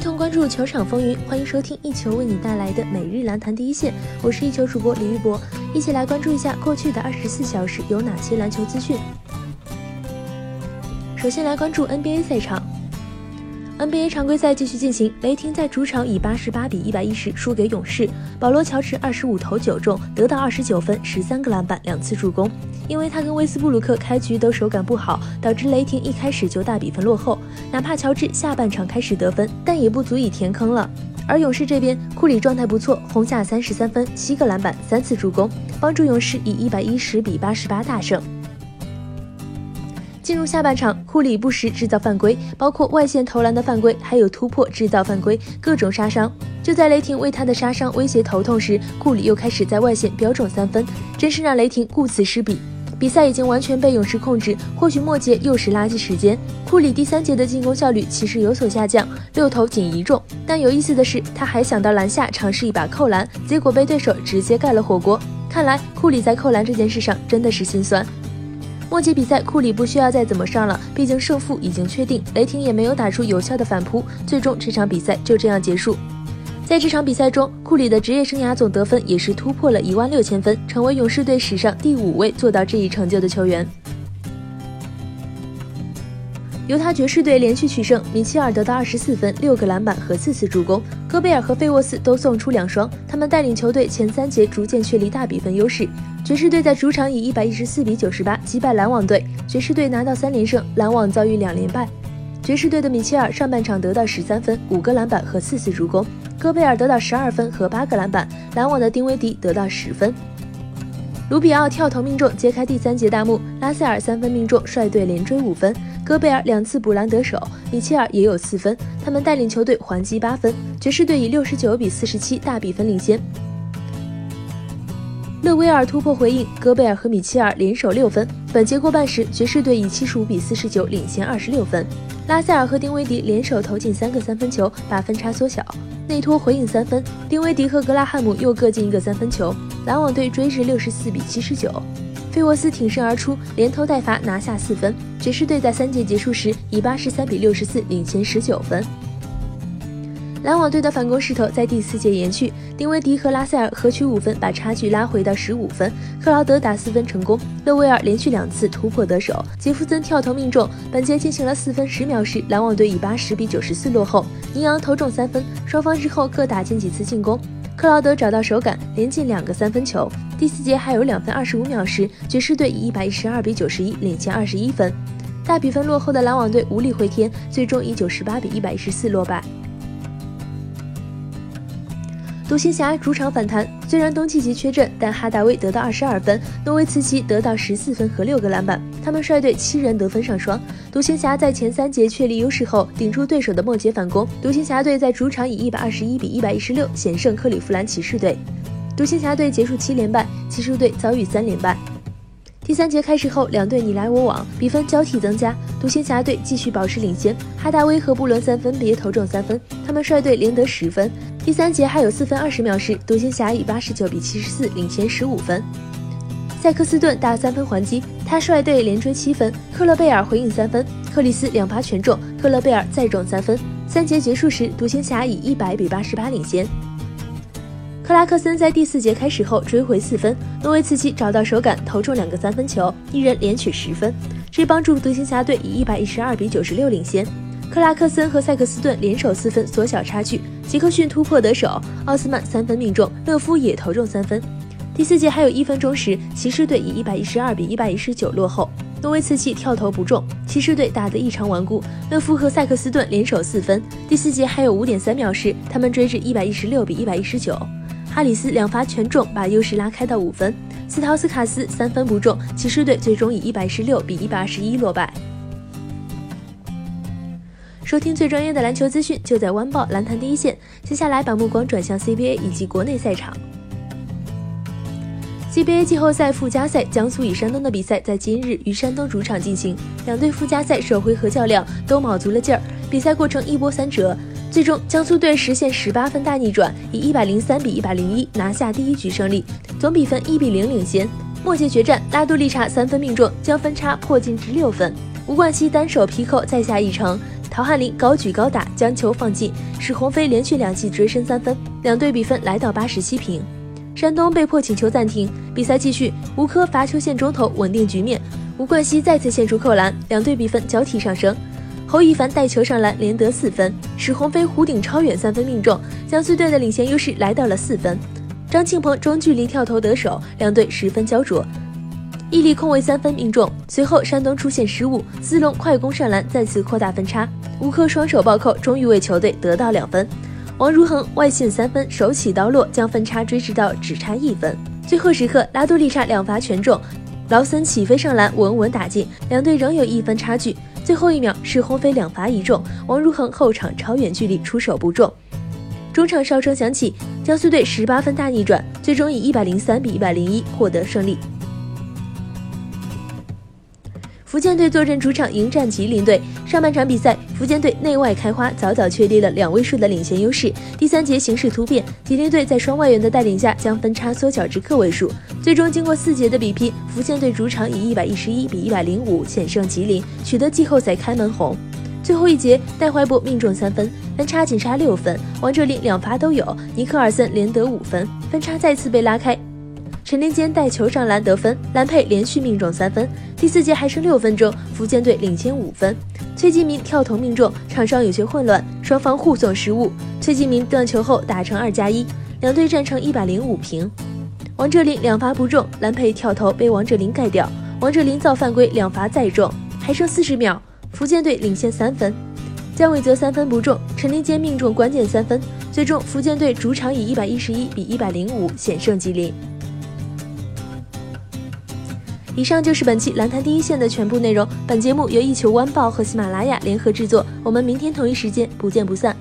一同关注球场风云，欢迎收听一球为你带来的每日篮坛第一线。我是一球主播李玉博，一起来关注一下过去的二十四小时有哪些篮球资讯。首先来关注 NBA 赛场。NBA 常规赛继续进行，雷霆在主场以八十八比一百一十输给勇士。保罗·乔治二十五投九中，得到二十九分、十三个篮板、两次助攻。因为他跟威斯布鲁克开局都手感不好，导致雷霆一开始就大比分落后。哪怕乔治下半场开始得分，但也不足以填坑了。而勇士这边，库里状态不错，轰下三十三分、七个篮板、三次助攻，帮助勇士以一百一十比八十八大胜。进入下半场，库里不时制造犯规，包括外线投篮的犯规，还有突破制造犯规，各种杀伤。就在雷霆为他的杀伤威胁头痛时，库里又开始在外线飙中三分，真是让雷霆顾此失彼。比赛已经完全被勇士控制，或许末节又是垃圾时间。库里第三节的进攻效率其实有所下降，六投仅一中。但有意思的是，他还想到篮下尝试一把扣篮，结果被对手直接盖了火锅。看来库里在扣篮这件事上真的是心酸。末节比赛，库里不需要再怎么上了，毕竟胜负已经确定。雷霆也没有打出有效的反扑，最终这场比赛就这样结束。在这场比赛中，库里的职业生涯总得分也是突破了一万六千分，成为勇士队史上第五位做到这一成就的球员。犹他爵士队连续取胜，米切尔得到二十四分、六个篮板和四次助攻，戈贝尔和费沃斯都送出两双，他们带领球队前三节逐渐确立大比分优势。爵士队在主场以一百一十四比九十八击败篮网队，爵士队拿到三连胜，篮网遭遇两连败。爵士队的米切尔上半场得到十三分、五个篮板和四次助攻，戈贝尔得到十二分和八个篮板，篮网的丁威迪得到十分。卢比奥跳投命中，揭开第三节大幕。拉塞尔三分命中，率队连追五分。戈贝尔两次补篮得手，米切尔也有四分，他们带领球队还击八分。爵士队以六十九比四十七大比分领先。勒维尔突破回应，戈贝尔和米切尔联手六分。本节过半时，爵士队以七十五比四十九领先二十六分。拉塞尔和丁威迪联手投进三个三分球，把分差缩小。内托回应三分，丁威迪和格拉汉姆又各进一个三分球。篮网队追至六十四比七十九。费沃斯挺身而出，连投带罚拿下四分。爵士队在三节结束时以八十三比六十四领先十九分。篮网队的反攻势头在第四节延续，丁威迪和拉塞尔合取五分，把差距拉回到十五分。克劳德打四分成功，勒维尔连续两次突破得手，杰弗森跳投命中。本节进行了四分十秒时，篮网队以八十比九十四落后。尼昂投中三分，双方之后各打进几次进攻。克劳德找到手感，连进两个三分球。第四节还有两分二十五秒时，爵士队以一百一十二比九十一领先二十一分。大比分落后的篮网队无力回天，最终以九十八比一百一十四落败。独行侠主场反弹，虽然东契奇缺阵，但哈达威得到二十二分，诺维茨奇得到十四分和六个篮板，他们率队七人得分上双。独行侠在前三节确立优势后，顶住对手的末节反攻。独行侠队在主场以一百二十一比一百一十六险胜克利夫兰骑士队。独行侠队结束七连败，骑士队遭遇三连败。第三节开始后，两队你来我往，比分交替增加。独行侠队继续保持领先，哈达威和布伦森分别投中三分，他们率队连得十分。第三节还有四分二十秒时，独行侠以八十九比七十四领先十五分。塞克斯顿大三分还击，他率队连追七分。克勒贝尔回应三分，克里斯两罚全中，克勒贝尔再中三分。三节结束时，独行侠以一百比八十八领先。克拉克森在第四节开始后追回四分，诺维茨基找到手感，投中两个三分球，一人连取十分，这帮助独行侠队以一百一十二比九十六领先。克拉克森和塞克斯顿联手四分缩小差距，杰克逊突破得手，奥斯曼三分命中，勒夫也投中三分。第四节还有一分钟时，骑士队以一百一十二比一百一十九落后，诺维茨基跳投不中，骑士队打得异常顽固，勒夫和塞克斯顿联手四分。第四节还有五点三秒时，他们追至一百一十六比一百一十九，哈里斯两罚全中，把优势拉开到五分，斯陶斯卡斯三分不中，骑士队最终以一百一十六比一百二十一落败。收听最专业的篮球资讯，就在湾报篮坛第一线。接下来把目光转向 CBA 以及国内赛场。CBA 季后赛附加赛，江苏与山东的比赛在今日于山东主场进行。两队附加赛首回合较量都卯足了劲儿，比赛过程一波三折，最终江苏队实现十八分大逆转，以一百零三比一百零一拿下第一局胜利，总比分一比零领先。末节决战，拉杜利查三分命中，将分差迫近至六分。吴冠希单手劈扣再下一城。陶汉林高举高打，将球放进，使鸿飞连续两记追身三分，两队比分来到八十七平。山东被迫请求暂停，比赛继续。吴科罚球线中投稳定局面，吴冠希再次献出扣篮，两队比分交替上升。侯一凡带球上篮，连得四分，史鸿飞弧顶超远三分命中，江苏队的领先优势来到了四分。张庆鹏中距离跳投得手，两队十分焦灼。毅力空位三分命中，随后山东出现失误，斯隆快攻上篮，再次扩大分差。吴科双手暴扣，终于为球队得到两分。王如恒外线三分，手起刀落，将分差追至到只差一分。最后时刻，拉多利莎两罚全中，劳森起飞上篮，稳稳打进，两队仍有一分差距。最后一秒，是鸿飞两罚一中，王如恒后场超远距离出手不中。中场哨声响起，江苏队十八分大逆转，最终以一百零三比一百零一获得胜利。福建队坐镇主场迎战吉林队。上半场比赛，福建队内外开花，早早确立了两位数的领先优势。第三节形势突变，吉林队在双外援的带领下，将分差缩小至个位数。最终经过四节的比拼，福建队主场以一百一十一比一百零五险胜吉林，取得季后赛开门红。最后一节，戴怀博命中三分，分差仅差六分。王哲林两罚都有，尼克尔森连得五分，分差再次被拉开。陈林坚带球上篮得分，蓝佩连续命中三分。第四节还剩六分钟，福建队领先五分。崔继明跳投命中，场上有些混乱，双方互送失误。崔继明断球后打成二加一，两队战成一百零五平。王哲林两罚不中，蓝佩跳投被王哲林盖掉，王哲林造犯规两罚再中，还剩四十秒，福建队领先三分。姜伟泽三分不中，陈林坚命中关键三分，最终福建队主场以一百一十一比一百零五险胜吉林。以上就是本期篮坛第一线的全部内容。本节目由一球晚报和喜马拉雅联合制作。我们明天同一时间不见不散。